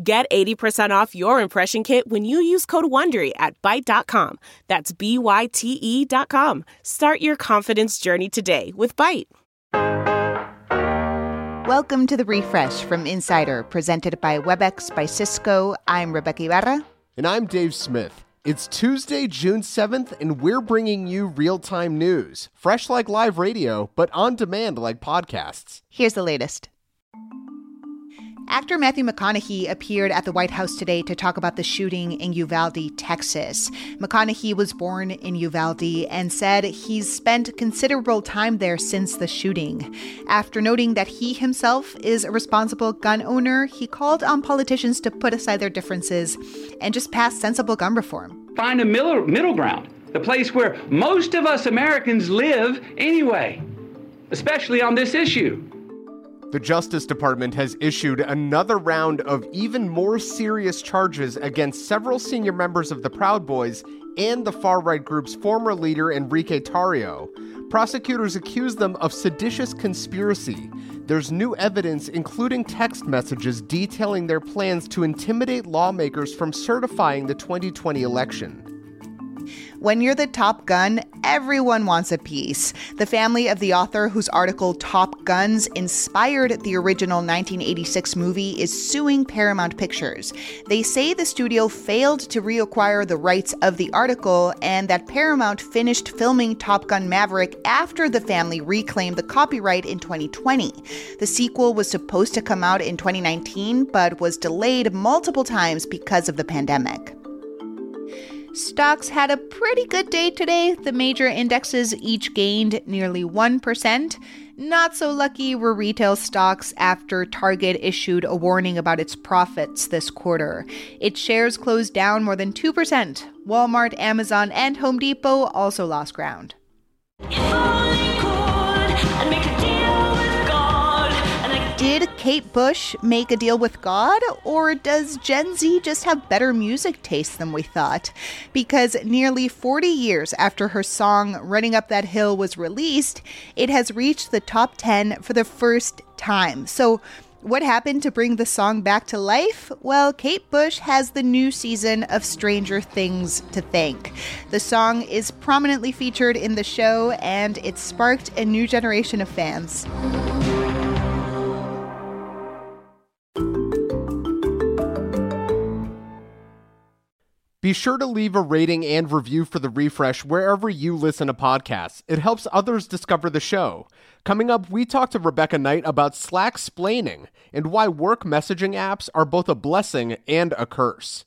Get 80% off your impression kit when you use code WONDERY at Byte.com. That's B-Y-T-E dot com. Start your confidence journey today with Byte. Welcome to the Refresh from Insider, presented by Webex by Cisco. I'm Rebeca Ibarra. And I'm Dave Smith. It's Tuesday, June 7th, and we're bringing you real time news, fresh like live radio, but on demand like podcasts. Here's the latest. Actor Matthew McConaughey appeared at the White House today to talk about the shooting in Uvalde, Texas. McConaughey was born in Uvalde and said he's spent considerable time there since the shooting. After noting that he himself is a responsible gun owner, he called on politicians to put aside their differences and just pass sensible gun reform. Find a middle, middle ground, the place where most of us Americans live anyway, especially on this issue. The Justice Department has issued another round of even more serious charges against several senior members of the Proud Boys and the far right group's former leader, Enrique Tarrio. Prosecutors accuse them of seditious conspiracy. There's new evidence, including text messages detailing their plans to intimidate lawmakers from certifying the 2020 election. When you're the Top Gun, everyone wants a piece. The family of the author whose article Top Guns inspired the original 1986 movie is suing Paramount Pictures. They say the studio failed to reacquire the rights of the article and that Paramount finished filming Top Gun Maverick after the family reclaimed the copyright in 2020. The sequel was supposed to come out in 2019 but was delayed multiple times because of the pandemic. Stocks had a pretty good day today. The major indexes each gained nearly 1%. Not so lucky were retail stocks after Target issued a warning about its profits this quarter. Its shares closed down more than 2%. Walmart, Amazon, and Home Depot also lost ground. Did Kate Bush make a deal with God, or does Gen Z just have better music taste than we thought? Because nearly 40 years after her song Running Up That Hill was released, it has reached the top 10 for the first time. So, what happened to bring the song back to life? Well, Kate Bush has the new season of Stranger Things to thank. The song is prominently featured in the show, and it sparked a new generation of fans. Be sure to leave a rating and review for the refresh wherever you listen to podcasts. It helps others discover the show. Coming up, we talk to Rebecca Knight about Slack splaining and why work messaging apps are both a blessing and a curse.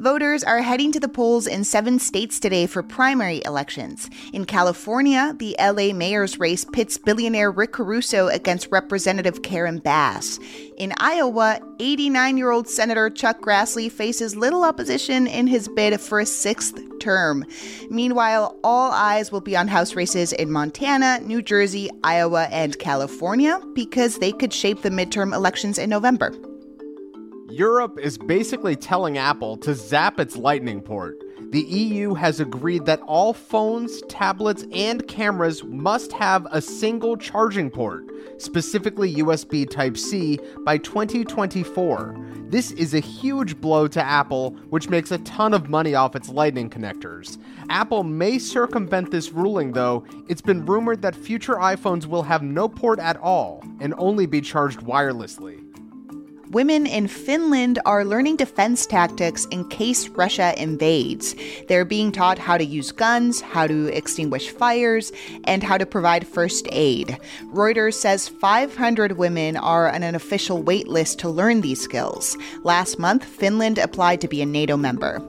Voters are heading to the polls in seven states today for primary elections. In California, the LA mayor's race pits billionaire Rick Caruso against Representative Karen Bass. In Iowa, 89 year old Senator Chuck Grassley faces little opposition in his bid for a sixth term. Meanwhile, all eyes will be on House races in Montana, New Jersey, Iowa, and California because they could shape the midterm elections in November. Europe is basically telling Apple to zap its Lightning port. The EU has agreed that all phones, tablets, and cameras must have a single charging port, specifically USB Type C, by 2024. This is a huge blow to Apple, which makes a ton of money off its Lightning connectors. Apple may circumvent this ruling, though. It's been rumored that future iPhones will have no port at all and only be charged wirelessly women in Finland are learning defense tactics in case Russia invades. They're being taught how to use guns, how to extinguish fires, and how to provide first aid. Reuters says 500 women are on an official wait list to learn these skills. Last month, Finland applied to be a NATO member.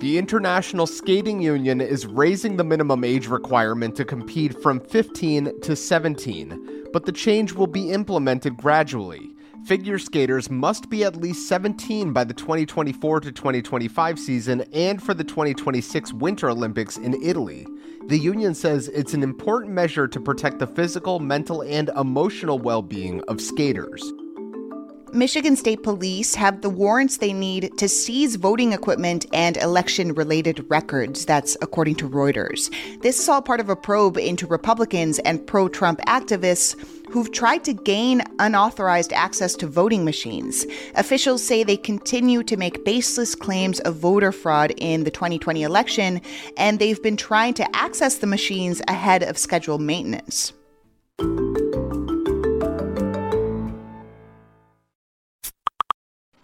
The International Skating Union is raising the minimum age requirement to compete from 15 to 17, but the change will be implemented gradually figure skaters must be at least 17 by the 2024 to 2025 season and for the 2026 Winter Olympics in Italy. The union says it's an important measure to protect the physical, mental, and emotional well being of skaters. Michigan State Police have the warrants they need to seize voting equipment and election related records. That's according to Reuters. This is all part of a probe into Republicans and pro Trump activists who've tried to gain unauthorized access to voting machines. Officials say they continue to make baseless claims of voter fraud in the 2020 election, and they've been trying to access the machines ahead of scheduled maintenance.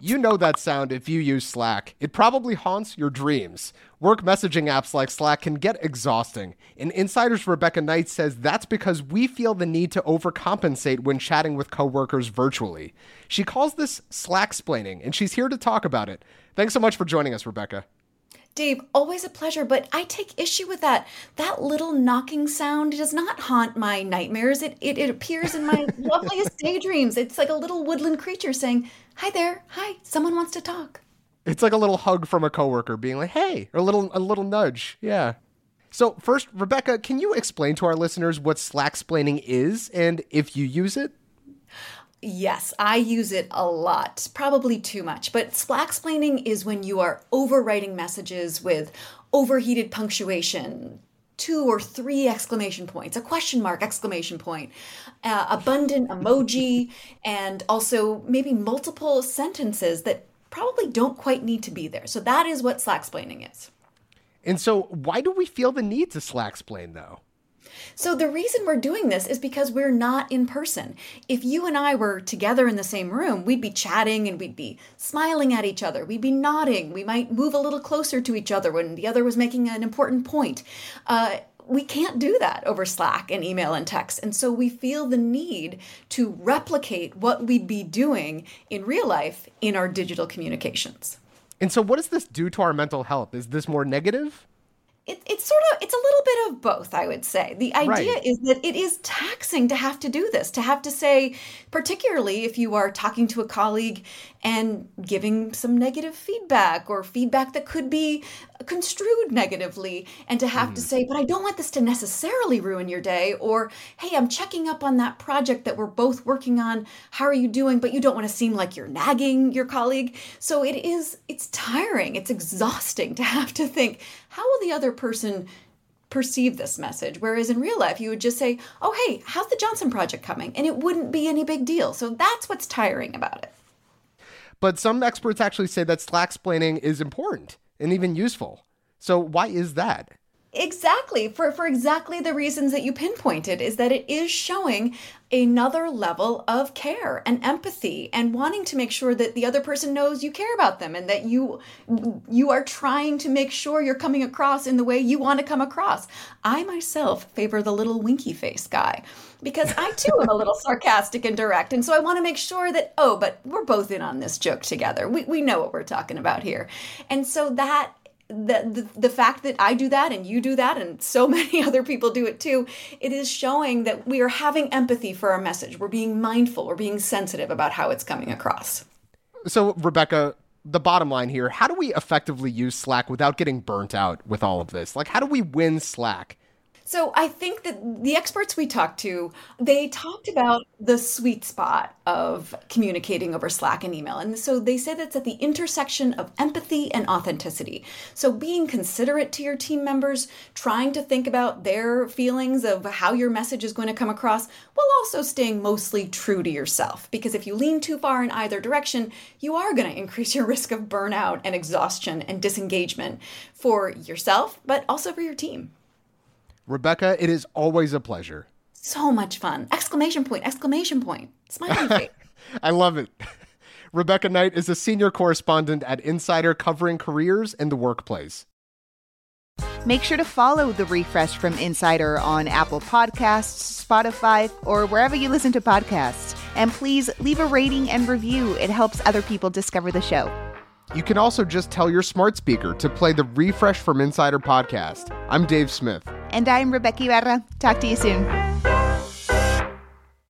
You know that sound if you use Slack. It probably haunts your dreams. Work messaging apps like Slack can get exhausting, and Insider's Rebecca Knight says that's because we feel the need to overcompensate when chatting with coworkers virtually. She calls this Slack splaining, and she's here to talk about it. Thanks so much for joining us, Rebecca. Dave, always a pleasure, but I take issue with that. That little knocking sound does not haunt my nightmares. It, it, it appears in my loveliest daydreams. It's like a little woodland creature saying, Hi there, hi, someone wants to talk. It's like a little hug from a coworker being like, hey, or a little a little nudge. Yeah. So first, Rebecca, can you explain to our listeners what Slack splaining is and if you use it? Yes, I use it a lot, probably too much. But slacksplaining is when you are overwriting messages with overheated punctuation, two or three exclamation points, a question mark, exclamation point, uh, abundant emoji, and also maybe multiple sentences that probably don't quite need to be there. So that is what slacksplaining is. And so, why do we feel the need to slacksplain though? So the reason we're doing this is because we're not in person. If you and I were together in the same room, we'd be chatting and we'd be smiling at each other. We'd be nodding. We might move a little closer to each other when the other was making an important point. Uh, we can't do that over Slack and email and text. And so we feel the need to replicate what we'd be doing in real life in our digital communications. And so, what does this do to our mental health? Is this more negative? It, it's sort of it's a little bit of both i would say. The idea right. is that it is taxing to have to do this to have to say particularly if you are talking to a colleague and giving some negative feedback or feedback that could be construed negatively and to have mm. to say but i don't want this to necessarily ruin your day or hey i'm checking up on that project that we're both working on. How are you doing? But you don't want to seem like you're nagging your colleague. So it is it's tiring. It's exhausting to have to think how will the other person perceive this message. Whereas in real life, you would just say, oh, hey, how's the Johnson Project coming? And it wouldn't be any big deal. So that's what's tiring about it. But some experts actually say that Slack splaining is important and even useful. So why is that? Exactly. For for exactly the reasons that you pinpointed is that it is showing another level of care and empathy and wanting to make sure that the other person knows you care about them and that you you are trying to make sure you're coming across in the way you want to come across. I myself favor the little winky face guy because I too am a little sarcastic and direct and so I want to make sure that oh but we're both in on this joke together. We we know what we're talking about here. And so that the, the, the fact that I do that and you do that and so many other people do it too, it is showing that we are having empathy for our message. We're being mindful, we're being sensitive about how it's coming across. So, Rebecca, the bottom line here how do we effectively use Slack without getting burnt out with all of this? Like, how do we win Slack? So I think that the experts we talked to, they talked about the sweet spot of communicating over Slack and email. And so they said it's at the intersection of empathy and authenticity. So being considerate to your team members, trying to think about their feelings of how your message is going to come across, while also staying mostly true to yourself. Because if you lean too far in either direction, you are going to increase your risk of burnout and exhaustion and disengagement for yourself, but also for your team. Rebecca, it is always a pleasure. So much fun. Exclamation point, exclamation point. Smiley face. I love it. Rebecca Knight is a senior correspondent at Insider covering careers in the workplace. Make sure to follow The Refresh from Insider on Apple Podcasts, Spotify, or wherever you listen to podcasts. And please leave a rating and review, it helps other people discover the show. You can also just tell your smart speaker to play the Refresh from Insider podcast. I'm Dave Smith. And I'm Rebeca Ibarra. Talk to you soon.